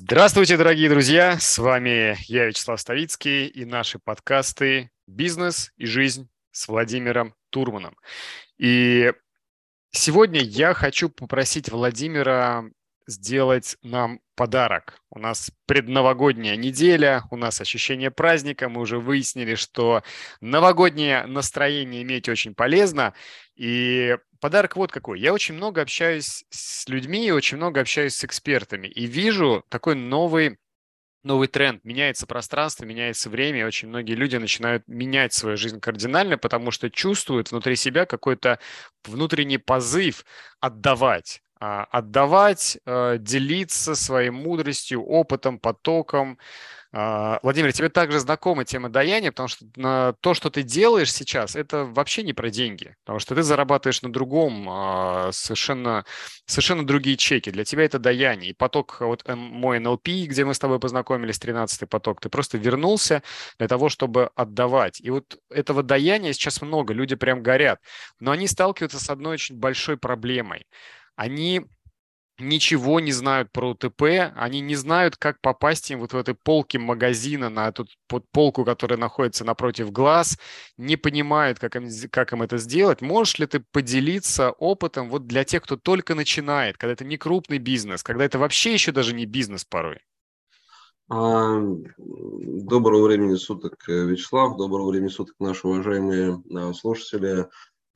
Здравствуйте, дорогие друзья! С вами я, Вячеслав Ставицкий, и наши подкасты «Бизнес и жизнь» с Владимиром Турманом. И сегодня я хочу попросить Владимира сделать нам подарок. У нас предновогодняя неделя, у нас ощущение праздника. Мы уже выяснили, что новогоднее настроение иметь очень полезно. И подарок вот какой. Я очень много общаюсь с людьми, очень много общаюсь с экспертами и вижу такой новый новый тренд, меняется пространство, меняется время, и очень многие люди начинают менять свою жизнь кардинально, потому что чувствуют внутри себя какой-то внутренний позыв отдавать, отдавать, э, делиться своей мудростью, опытом, потоком. А, Владимир, тебе также знакома тема даяния, потому что то, что ты делаешь сейчас, это вообще не про деньги, потому что ты зарабатываешь на другом, а, совершенно, совершенно другие чеки. Для тебя это даяние. И поток, вот эм, мой NLP, где мы с тобой познакомились, 13-й поток, ты просто вернулся для того, чтобы отдавать. И вот этого даяния сейчас много, люди прям горят, но они сталкиваются с одной очень большой проблемой – они ничего не знают про УТП, они не знают, как попасть им вот в этой полке магазина, на эту под полку, которая находится напротив глаз, не понимают, как им, как им это сделать. Можешь ли ты поделиться опытом вот для тех, кто только начинает, когда это не крупный бизнес, когда это вообще еще даже не бизнес порой? Доброго времени суток, Вячеслав, доброго времени суток, наши уважаемые а, слушатели.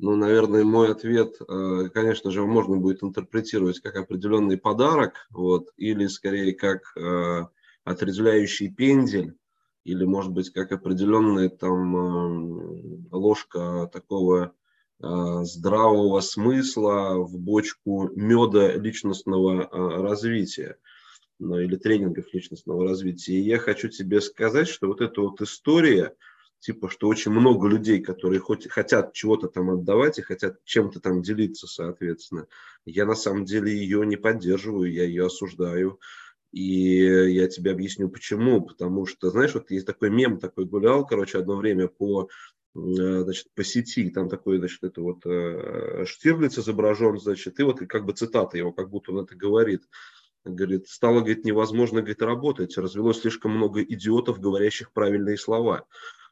Ну, наверное, мой ответ, э, конечно же, можно будет интерпретировать как определенный подарок, вот, или скорее как э, отрезвляющий пендель, или, может быть, как определенная там э, ложка такого здравого смысла в бочку меда личностного развития ну, или тренингов личностного развития. И я хочу тебе сказать, что вот эта вот история – типа, что очень много людей, которые хоть, хотят чего-то там отдавать и хотят чем-то там делиться, соответственно. Я на самом деле ее не поддерживаю, я ее осуждаю. И я тебе объясню почему. Потому что, знаешь, вот есть такой мем, такой гулял, короче, одно время по значит, по сети, там такой, значит, это вот э, Штирлиц изображен, значит, и вот как бы цитата его, как будто он это говорит. Говорит, стало, говорит, невозможно, говорит, работать, развелось слишком много идиотов, говорящих правильные слова.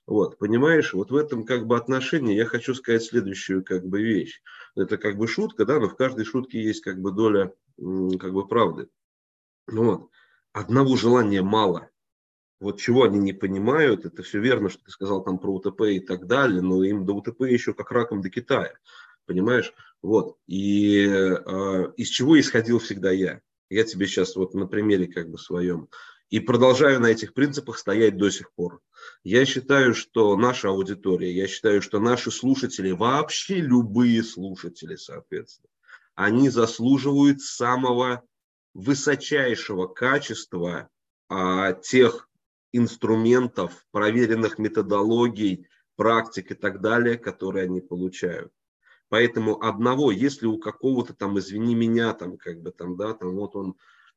Вот, понимаешь, вот в этом как бы отношении я хочу сказать следующую как бы вещь. Это как бы шутка, да, но в каждой шутке есть как бы доля как бы правды. Вот. Одного желания мало. Вот чего они не понимают, это все верно, что ты сказал там про УТП и так далее, но им до УТП еще как раком до Китая. Понимаешь? Вот. И э, из чего исходил всегда я? Я тебе сейчас вот на примере как бы своем и продолжаю на этих принципах стоять до сих пор. Я считаю, что наша аудитория, я считаю, что наши слушатели, вообще любые слушатели, соответственно, они заслуживают самого высочайшего качества а, тех инструментов, проверенных методологий, практик и так далее, которые они получают. Поэтому одного, если у какого-то там, извини меня, там как бы там, да, там вот он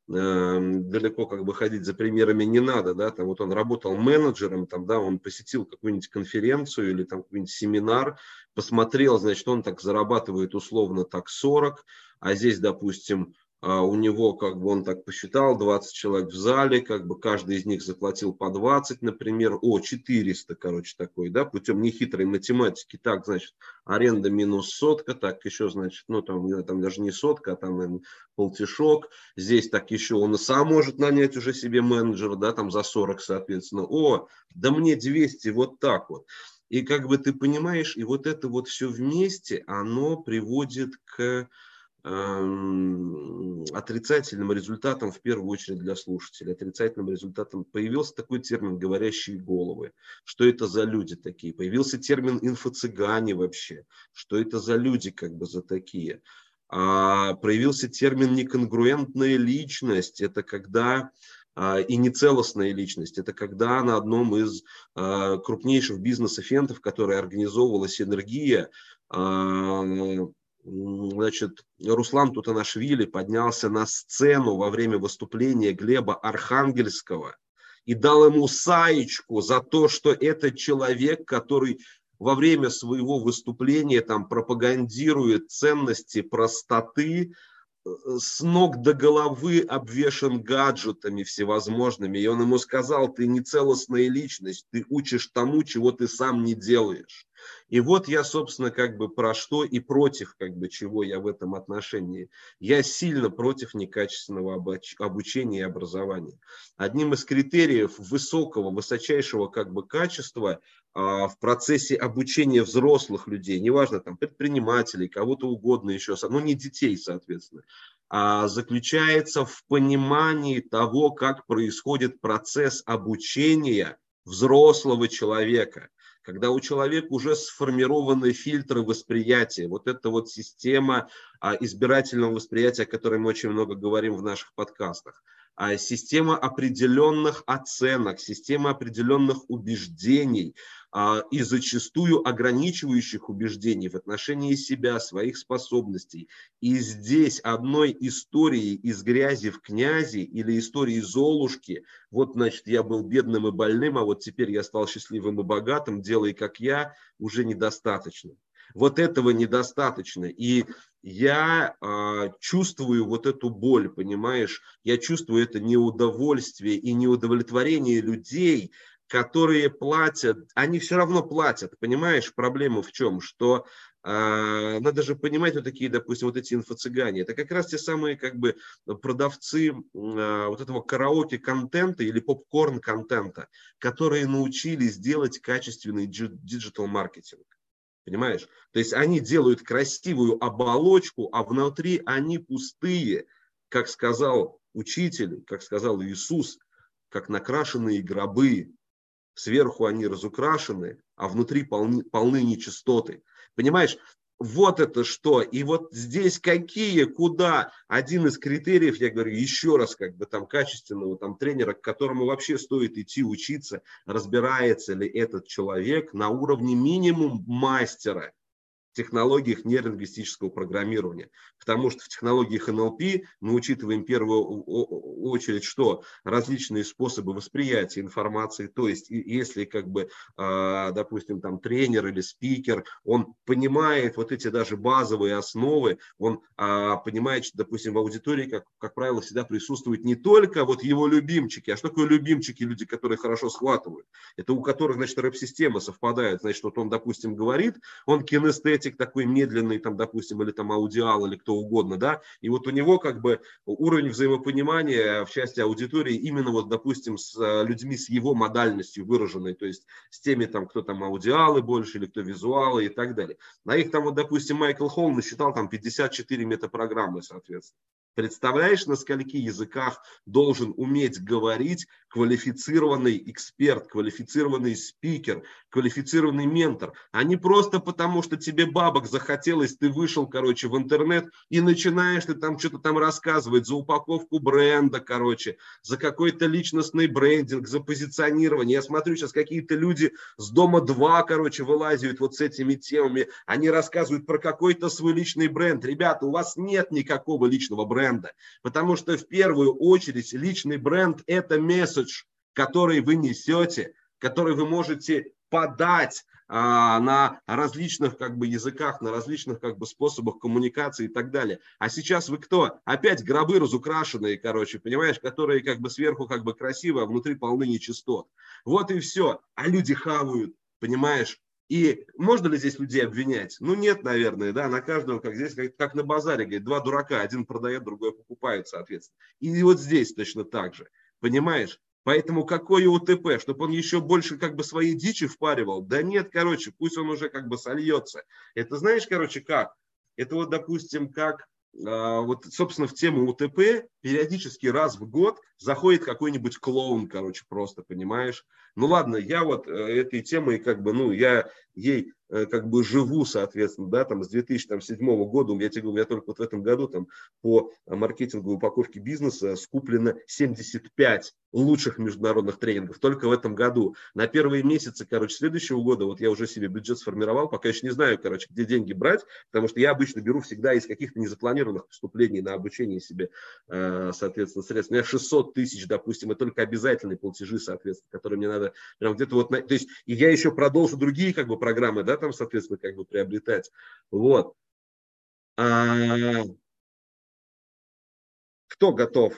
далеко как бы ходить за примерами не надо, да, там вот он работал менеджером, там, да, он посетил какую-нибудь конференцию или там какой-нибудь семинар, посмотрел, значит, он так зарабатывает условно так 40, а здесь, допустим, у него, как бы он так посчитал, 20 человек в зале, как бы каждый из них заплатил по 20, например, о, 400, короче, такой, да, путем нехитрой математики, так, значит, аренда минус сотка, так, еще, значит, ну, там, там даже не сотка, а там, наверное, полтишок, здесь так еще он и сам может нанять уже себе менеджера, да, там за 40, соответственно, о, да мне 200, вот так вот. И как бы ты понимаешь, и вот это вот все вместе, оно приводит к отрицательным результатом, в первую очередь для слушателей, отрицательным результатом появился такой термин «говорящие головы». Что это за люди такие? Появился термин «инфо-цыгане» вообще. Что это за люди как бы за такие? А, проявился термин «неконгруентная личность». Это когда а, и нецелостная личность. Это когда на одном из а, крупнейших бизнес-эфентов, который организовывала Синергия, а, значит, Руслан Тутанашвили поднялся на сцену во время выступления Глеба Архангельского и дал ему саечку за то, что это человек, который во время своего выступления там пропагандирует ценности простоты, с ног до головы обвешен гаджетами всевозможными. И он ему сказал, ты не целостная личность, ты учишь тому, чего ты сам не делаешь. И вот я, собственно, как бы про что и против, как бы чего я в этом отношении. Я сильно против некачественного обучения и образования. Одним из критериев высокого, высочайшего как бы качества а, в процессе обучения взрослых людей, неважно, там, предпринимателей, кого-то угодно еще, ну, не детей, соответственно, а заключается в понимании того, как происходит процесс обучения взрослого человека когда у человека уже сформированы фильтры восприятия, вот эта вот система а, избирательного восприятия, о которой мы очень много говорим в наших подкастах, система определенных оценок, система определенных убеждений, а, и зачастую ограничивающих убеждений в отношении себя, своих способностей. И здесь одной истории из грязи в князи или истории Золушки, вот, значит, я был бедным и больным, а вот теперь я стал счастливым и богатым, делай как я, уже недостаточно. Вот этого недостаточно. И я э, чувствую вот эту боль, понимаешь? Я чувствую это неудовольствие и неудовлетворение людей, которые платят, они все равно платят, понимаешь, проблема в чем, что э, надо же понимать вот такие, допустим, вот эти инфо-цыгане, это как раз те самые как бы продавцы э, вот этого караоке-контента или попкорн-контента, которые научились делать качественный диджитал-маркетинг. Понимаешь? То есть они делают красивую оболочку, а внутри они пустые, как сказал учитель, как сказал Иисус, как накрашенные гробы, Сверху они разукрашены, а внутри полны, полны нечистоты. Понимаешь, вот это что. И вот здесь какие, куда. Один из критериев, я говорю еще раз, как бы там качественного там тренера, к которому вообще стоит идти учиться, разбирается ли этот человек на уровне минимум мастера технологиях нейролингвистического программирования. Потому что в технологиях НЛП мы учитываем в первую очередь, что различные способы восприятия информации. То есть, если как бы, а, допустим, там тренер или спикер, он понимает вот эти даже базовые основы, он а, понимает, что, допустим, в аудитории, как, как правило, всегда присутствуют не только вот его любимчики, а что такое любимчики, люди, которые хорошо схватывают. Это у которых, значит, рэп-система совпадает. Значит, вот он, допустим, говорит, он кинестет синтетик такой медленный, там, допустим, или там аудиал, или кто угодно, да, и вот у него как бы уровень взаимопонимания в части аудитории именно вот, допустим, с э, людьми с его модальностью выраженной, то есть с теми там, кто там аудиалы больше, или кто визуалы и так далее. На их там вот, допустим, Майкл Холл насчитал там 54 метапрограммы, соответственно. Представляешь, на скольки языках должен уметь говорить квалифицированный эксперт, квалифицированный спикер, квалифицированный ментор, а не просто потому, что тебе бабок захотелось, ты вышел, короче, в интернет и начинаешь ты там что-то там рассказывать за упаковку бренда, короче, за какой-то личностный брендинг, за позиционирование. Я смотрю, сейчас какие-то люди с дома 2, короче, вылазят вот с этими темами, они рассказывают про какой-то свой личный бренд. Ребята, у вас нет никакого личного бренда. Потому что в первую очередь личный бренд – это месседж, который вы несете, который вы можете подать а, на различных как бы языках, на различных как бы способах коммуникации и так далее. А сейчас вы кто? Опять гробы разукрашенные, короче, понимаешь, которые как бы сверху как бы красивые, а внутри полны нечистот. Вот и все. А люди хавают, понимаешь? И можно ли здесь людей обвинять? Ну нет, наверное, да, на каждого, как здесь, как, как на базаре, говорит, два дурака, один продает, другой покупает, соответственно. И вот здесь точно так же, понимаешь? Поэтому какое УТП, чтобы он еще больше как бы своей дичи впаривал? Да нет, короче, пусть он уже как бы сольется. Это знаешь, короче, как? Это вот, допустим, как а, вот, собственно, в тему УТП периодически раз в год заходит какой-нибудь клоун, короче, просто, понимаешь? Ну ладно, я вот э, этой темой как бы, ну, я ей э, как бы живу, соответственно, да, там с 2007 года, я тебе говорю, я только вот в этом году там по маркетинговой упаковке бизнеса скуплено 75 лучших международных тренингов только в этом году. На первые месяцы, короче, следующего года, вот я уже себе бюджет сформировал, пока еще не знаю, короче, где деньги брать, потому что я обычно беру всегда из каких-то незапланированных поступлений на обучение себе, э, соответственно, средств. У меня 600 тысяч, допустим, и только обязательные платежи, соответственно, которые мне надо прям где-то вот, то есть, и я еще продолжу другие, как бы, программы, да, там, соответственно, как бы приобретать. Вот. А, кто готов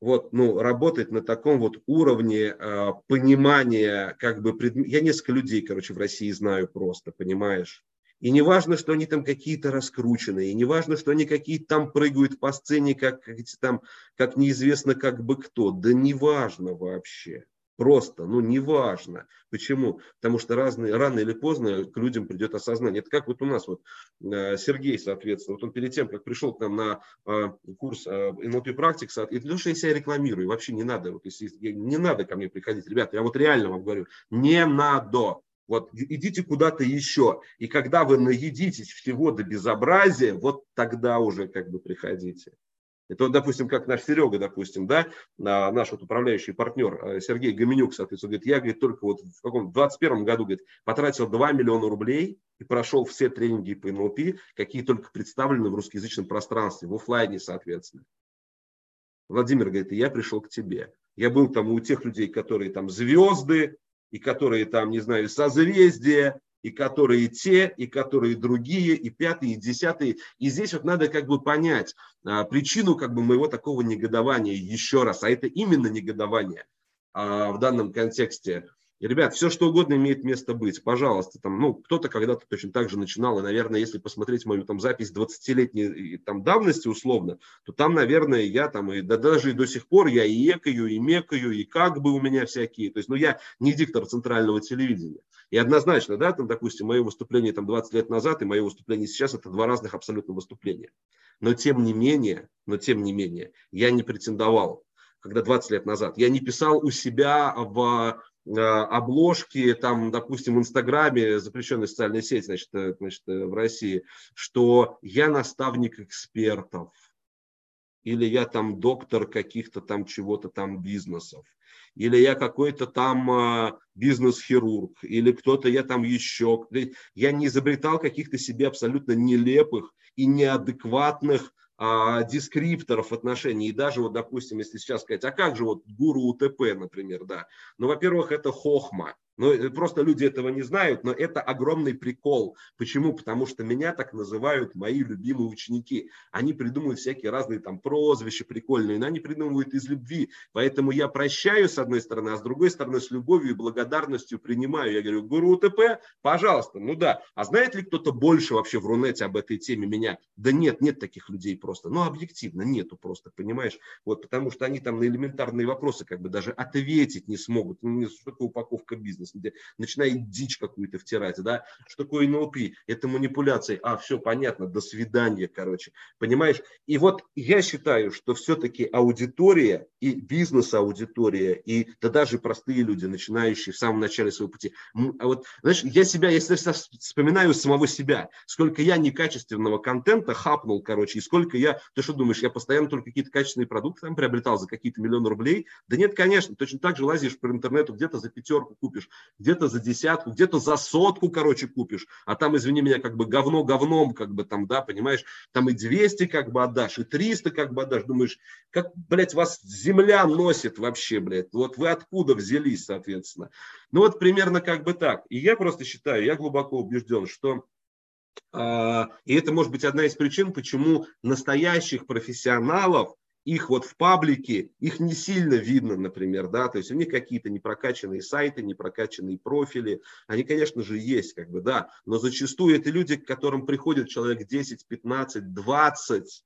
вот, ну, работать на таком вот уровне э, понимания, как бы, пред... я несколько людей, короче, в России знаю просто, понимаешь? И не важно, что они там какие-то раскрученные, и не важно, что они какие-то там прыгают по сцене, как, как, там, как неизвестно как бы кто. Да не важно вообще. Просто, ну, неважно. Почему? Потому что разные, рано или поздно к людям придет осознание. Это как вот у нас вот э, Сергей, соответственно, вот он перед тем, как пришел к нам на э, курс э, NLP практик, и того, что я себя рекламирую, вообще не надо, вот, если, не надо ко мне приходить. Ребята, я вот реально вам говорю, не надо. Вот идите куда-то еще. И когда вы наедитесь всего до безобразия, вот тогда уже как бы приходите. Это допустим, как наш Серега, допустим, да, наш вот управляющий партнер э, Сергей Гоменюк, соответственно, говорит, я, говорит, только вот в каком 21 году, говорит, потратил 2 миллиона рублей и прошел все тренинги по НЛП, какие только представлены в русскоязычном пространстве, в офлайне, соответственно. Владимир говорит, я пришел к тебе. Я был там у тех людей, которые там звезды, и которые там, не знаю, созвездия, и которые те, и которые другие, и пятые, и десятые. И здесь вот надо как бы понять а, причину как бы моего такого негодования еще раз. А это именно негодование а, в данном контексте. И, ребят, все что угодно имеет место быть. Пожалуйста, там, ну, кто-то когда-то точно так же начинал, и, наверное, если посмотреть мою там запись 20-летней там давности условно, то там, наверное, я там, и да, даже и до сих пор я и экаю, и мекаю, и как бы у меня всякие. То есть, ну, я не диктор центрального телевидения. И однозначно, да, там, допустим, мое выступление там 20 лет назад и мое выступление сейчас это два разных абсолютно выступления. Но тем не менее, но тем не менее, я не претендовал, когда 20 лет назад, я не писал у себя в Э, обложки, там, допустим, в Инстаграме, запрещенной социальной сети, значит, э, значит, э, в России, что я наставник экспертов, или я там доктор каких-то там чего-то там бизнесов, или я какой-то там бизнес-хирург, или кто-то я там еще. Я не изобретал каких-то себе абсолютно нелепых и неадекватных дескрипторов отношений. И даже вот, допустим, если сейчас сказать, а как же вот гуру УТП, например, да. Ну, во-первых, это хохма. Ну, э, просто люди этого не знают, но это огромный прикол. Почему? Потому что меня так называют мои любимые ученики. Они придумывают всякие разные там прозвища прикольные, но они придумывают из любви. Поэтому я прощаю с одной стороны, а с другой стороны с любовью и благодарностью принимаю. Я говорю, гуру УТП, пожалуйста, ну да. А знает ли кто-то больше вообще в Рунете об этой теме меня? Да нет, нет таких людей просто. Ну, объективно нету просто, понимаешь? Вот, потому что они там на элементарные вопросы как бы даже ответить не смогут. Ну, что такое упаковка бизнеса? Начинает дичь какую-то втирать, да, что такое НЛП, это манипуляции, а, все понятно, до свидания, короче, понимаешь? И вот я считаю, что все-таки аудитория и бизнес-аудитория, и да даже простые люди, начинающие в самом начале своего пути, а вот, знаешь, я себя, я вспоминаю самого себя, сколько я некачественного контента хапнул, короче, и сколько я, ты что думаешь, я постоянно только какие-то качественные продукты там приобретал за какие-то миллионы рублей? Да нет, конечно, точно так же лазишь по интернету, где-то за пятерку купишь где-то за десятку, где-то за сотку, короче, купишь, а там, извини меня, как бы говно говном, как бы там, да, понимаешь, там и 200 как бы отдашь, и 300 как бы отдашь, думаешь, как, блядь, вас земля носит вообще, блядь, вот вы откуда взялись, соответственно. Ну вот примерно как бы так. И я просто считаю, я глубоко убежден, что а, и это может быть одна из причин, почему настоящих профессионалов их вот в паблике, их не сильно видно, например, да, то есть у них какие-то непрокачанные сайты, непрокачанные профили, они, конечно же, есть, как бы, да, но зачастую это люди, к которым приходит человек 10, 15, 20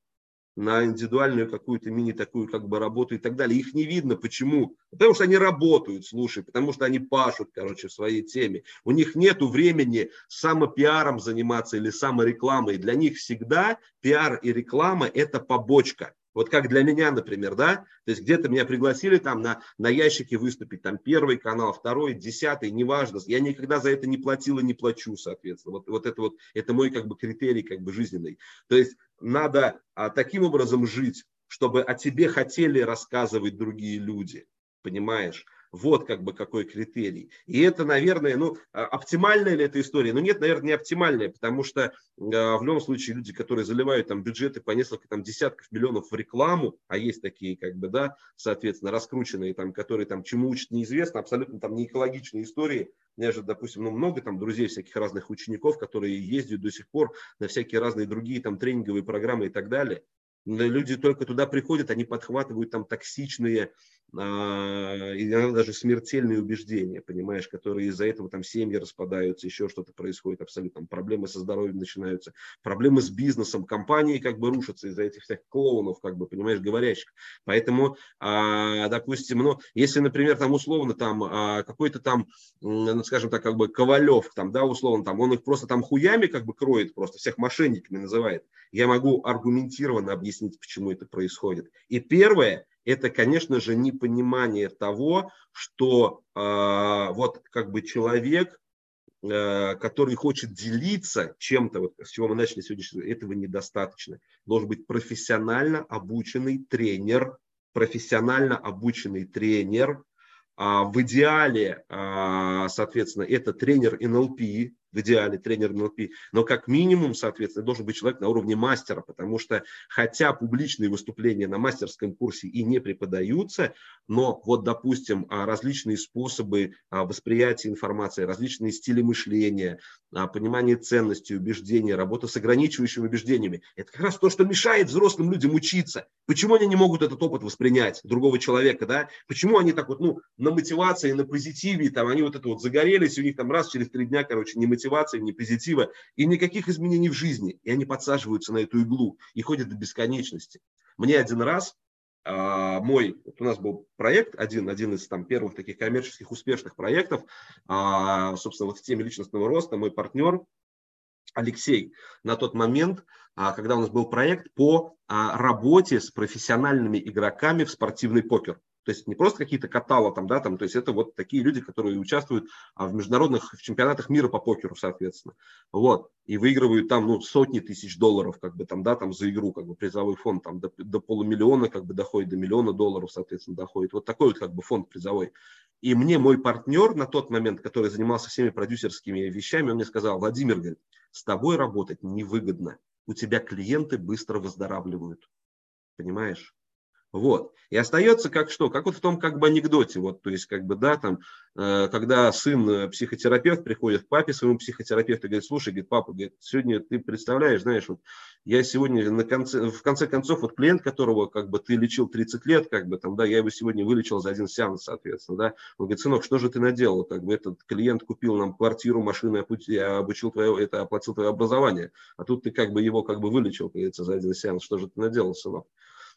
на индивидуальную какую-то мини такую как бы работу и так далее. Их не видно. Почему? Потому что они работают, слушай, потому что они пашут, короче, в своей теме. У них нет времени самопиаром заниматься или саморекламой. Для них всегда пиар и реклама – это побочка. Вот как для меня, например, да, то есть где-то меня пригласили там на, на ящике выступить, там первый канал, второй, десятый, неважно, я никогда за это не платил и не плачу, соответственно. Вот, вот это вот, это мой как бы критерий как бы жизненный. То есть надо а, таким образом жить, чтобы о тебе хотели рассказывать другие люди, понимаешь? Вот как бы какой критерий. И это, наверное, ну, а, оптимальная ли эта история? Ну, нет, наверное, не оптимальная, потому что э, в любом случае люди, которые заливают там бюджеты по несколько там десятков миллионов в рекламу, а есть такие, как бы, да, соответственно, раскрученные там, которые там чему учат неизвестно, абсолютно там не экологичные истории. У меня же, допустим, ну, много там друзей всяких разных учеников, которые ездят до сих пор на всякие разные другие там тренинговые программы и так далее. люди только туда приходят, они подхватывают там токсичные а, иногда даже смертельные убеждения, понимаешь, которые из-за этого там семьи распадаются, еще что-то происходит абсолютно, проблемы со здоровьем начинаются, проблемы с бизнесом, компании как бы рушатся из-за этих всех клоунов, как бы, понимаешь, говорящих. Поэтому, а, допустим, ну, если, например, там условно там а, какой-то там, ну, скажем так, как бы Ковалев, там, да, условно, там, он их просто там хуями как бы кроет, просто всех мошенниками называет, я могу аргументированно объяснить, почему это происходит. И первое, это, конечно же, непонимание того, что э, вот как бы человек, э, который хочет делиться чем-то, вот с чего мы начали сегодня, этого недостаточно. Должен быть профессионально обученный тренер, профессионально обученный тренер. А в идеале, а, соответственно, это тренер НЛП, в идеале тренер НЛП, но как минимум, соответственно, должен быть человек на уровне мастера, потому что хотя публичные выступления на мастерском курсе и не преподаются, но вот, допустим, а, различные способы а, восприятия информации, различные стили мышления, понимание ценностей, убеждений, работа с ограничивающими убеждениями, это как раз то, что мешает взрослым людям учиться. Почему они не могут этот опыт воспринять другого человека, да? Почему они так вот, ну, на мотивации, на позитиве, там, они вот это вот загорелись, у них там раз через три дня, короче, мотивация мотивации, ни позитива и никаких изменений в жизни. И они подсаживаются на эту иглу и ходят до бесконечности. Мне один раз а, мой, вот у нас был проект, один, один из там первых таких коммерческих успешных проектов, а, собственно, вот в теме личностного роста, мой партнер Алексей на тот момент, а, когда у нас был проект по работе с профессиональными игроками в спортивный покер. То есть не просто какие-то катала там, да, там, то есть это вот такие люди, которые участвуют а, в международных в чемпионатах мира по покеру, соответственно. Вот. И выигрывают там, ну, сотни тысяч долларов, как бы там, да, там за игру, как бы призовой фонд там до, до полумиллиона, как бы доходит, до миллиона долларов, соответственно, доходит. Вот такой вот как бы фонд призовой. И мне мой партнер на тот момент, который занимался всеми продюсерскими вещами, он мне сказал, Владимир, говорит, с тобой работать невыгодно. У тебя клиенты быстро выздоравливают. Понимаешь? Вот. И остается как что? Как вот в том как бы анекдоте. Вот, то есть, как бы, да, там, э, когда сын э, психотерапевт приходит к папе своему психотерапевту и говорит, слушай, говорит, папа, говорит, сегодня ты представляешь, знаешь, вот я сегодня на конце, в конце концов, вот клиент, которого как бы ты лечил 30 лет, как бы там, да, я его сегодня вылечил за один сеанс, соответственно, да. Он говорит, сынок, что же ты наделал? Как бы этот клиент купил нам квартиру, машину, я обучил твое, это оплатил твое образование, а тут ты как бы его как бы вылечил, говорится, за один сеанс. Что же ты наделал, сынок?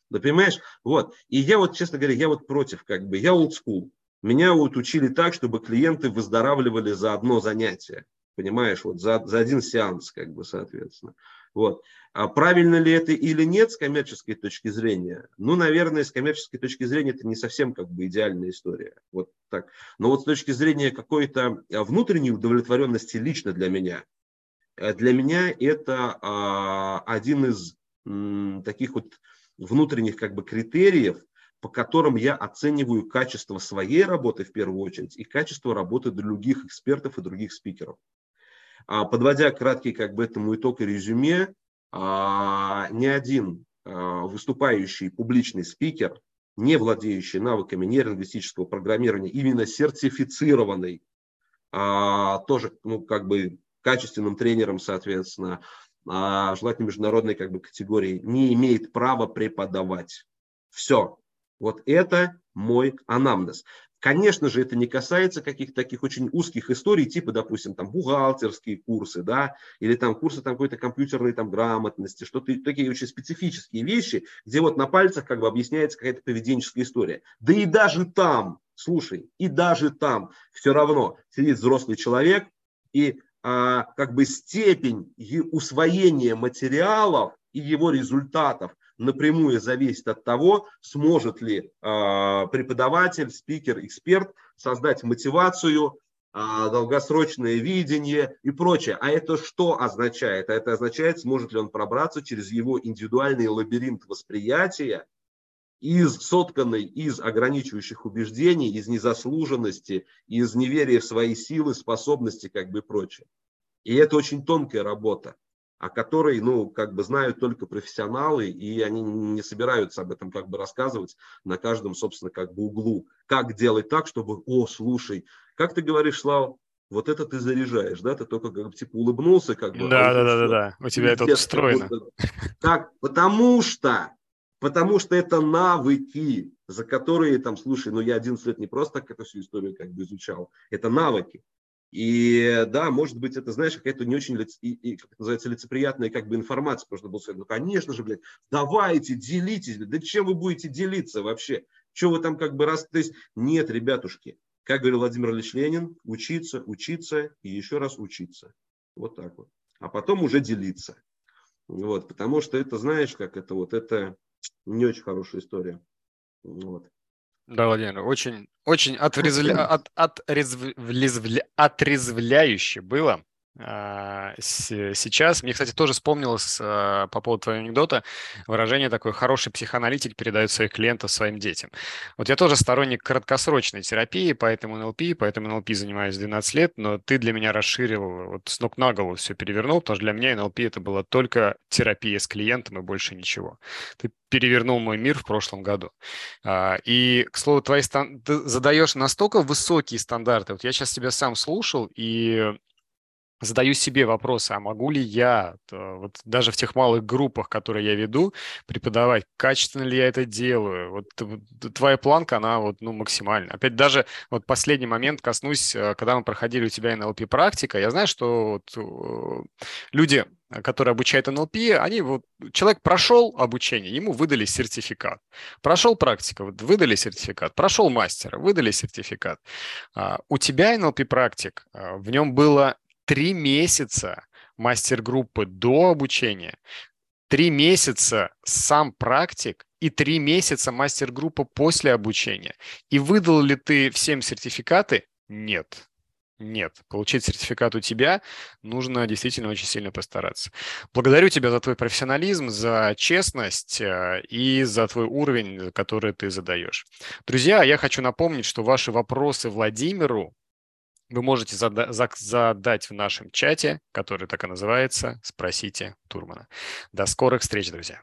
Да понимаешь? Вот. И я вот, честно говоря, я вот против, как бы, я school. Меня вот учили так, чтобы клиенты выздоравливали за одно занятие. Понимаешь, вот за, за один сеанс, как бы, соответственно. Вот. А правильно ли это или нет с коммерческой точки зрения? Ну, наверное, с коммерческой точки зрения это не совсем как бы идеальная история. Вот так. Но вот с точки зрения какой-то а, внутренней удовлетворенности лично для меня, э, для меня это а, один из м, таких вот внутренних как бы критериев, по которым я оцениваю качество своей работы в первую очередь и качество работы других экспертов и других спикеров. А, подводя краткий как бы этому итог и резюме, а, ни один а, выступающий публичный спикер, не владеющий навыками нейролингвистического программирования, именно сертифицированный, тоже ну, как бы качественным тренером, соответственно, а, желательно международной как бы, категории, не имеет права преподавать. Все. Вот это мой анамнез. Конечно же, это не касается каких-то таких очень узких историй, типа, допустим, там бухгалтерские курсы, да, или там курсы там какой-то компьютерной там грамотности, что-то такие очень специфические вещи, где вот на пальцах как бы объясняется какая-то поведенческая история. Да и даже там, слушай, и даже там все равно сидит взрослый человек и как бы степень усвоения материалов и его результатов напрямую зависит от того, сможет ли а, преподаватель, спикер, эксперт создать мотивацию, а, долгосрочное видение и прочее. А это что означает? Это означает, сможет ли он пробраться через его индивидуальный лабиринт восприятия из, сотканной из ограничивающих убеждений, из незаслуженности, из неверия в свои силы, способности, как бы прочее. И это очень тонкая работа, о которой, ну, как бы знают только профессионалы, и они не собираются об этом как бы рассказывать на каждом, собственно, как бы углу. Как делать так, чтобы, о, слушай, как ты говоришь, Слава, вот это ты заряжаешь, да, ты только как бы типа улыбнулся, как бы. Да, а да, да, да, да, у тебя это встроено. Так, потому что Потому что это навыки, за которые там, слушай, ну я 11 лет не просто так эту всю историю как бы изучал, это навыки. И да, может быть, это, знаешь, какая-то не очень, и, и, как называется, лицеприятная как бы информация, потому что был сказать, ну, конечно же, блядь, давайте, делитесь, да чем вы будете делиться вообще? Что вы там как бы раз, то есть, нет, ребятушки, как говорил Владимир Ильич Ленин, учиться, учиться и еще раз учиться. Вот так вот. А потом уже делиться. Вот, потому что это, знаешь, как это вот, это не очень хорошая история. Вот. Да, Владимир, очень, очень отрезвля... от, отрезвля... отрезвляюще было сейчас. Мне, кстати, тоже вспомнилось а, по поводу твоего анекдота выражение такое «хороший психоаналитик передает своих клиентов своим детям». Вот я тоже сторонник краткосрочной терапии, поэтому НЛП, поэтому НЛП занимаюсь 12 лет, но ты для меня расширил, вот с ног на голову все перевернул, потому что для меня НЛП это была только терапия с клиентом и больше ничего. Ты перевернул мой мир в прошлом году. А, и, к слову, твои стан... ты задаешь настолько высокие стандарты. Вот я сейчас тебя сам слушал, и задаю себе вопросы, а могу ли я, вот даже в тех малых группах, которые я веду, преподавать, качественно ли я это делаю? Вот твоя планка, она вот, ну, максимальна. Опять даже вот последний момент коснусь, э, когда мы проходили у тебя НЛП практика, я знаю, что вот э, люди, которые обучают НЛП, они вот, человек прошел обучение, ему выдали сертификат. Прошел практику, вот, выдали сертификат. Прошел мастера, выдали сертификат. А, у тебя НЛП практик, в нем было три месяца мастер-группы до обучения, три месяца сам практик и три месяца мастер-группа после обучения. И выдал ли ты всем сертификаты? Нет. Нет, получить сертификат у тебя нужно действительно очень сильно постараться. Благодарю тебя за твой профессионализм, за честность э, и за твой уровень, который ты задаешь. Друзья, я хочу напомнить, что ваши вопросы Владимиру вы можете зада- задать в нашем чате, который так и называется «Спросите Турмана». До скорых встреч, друзья!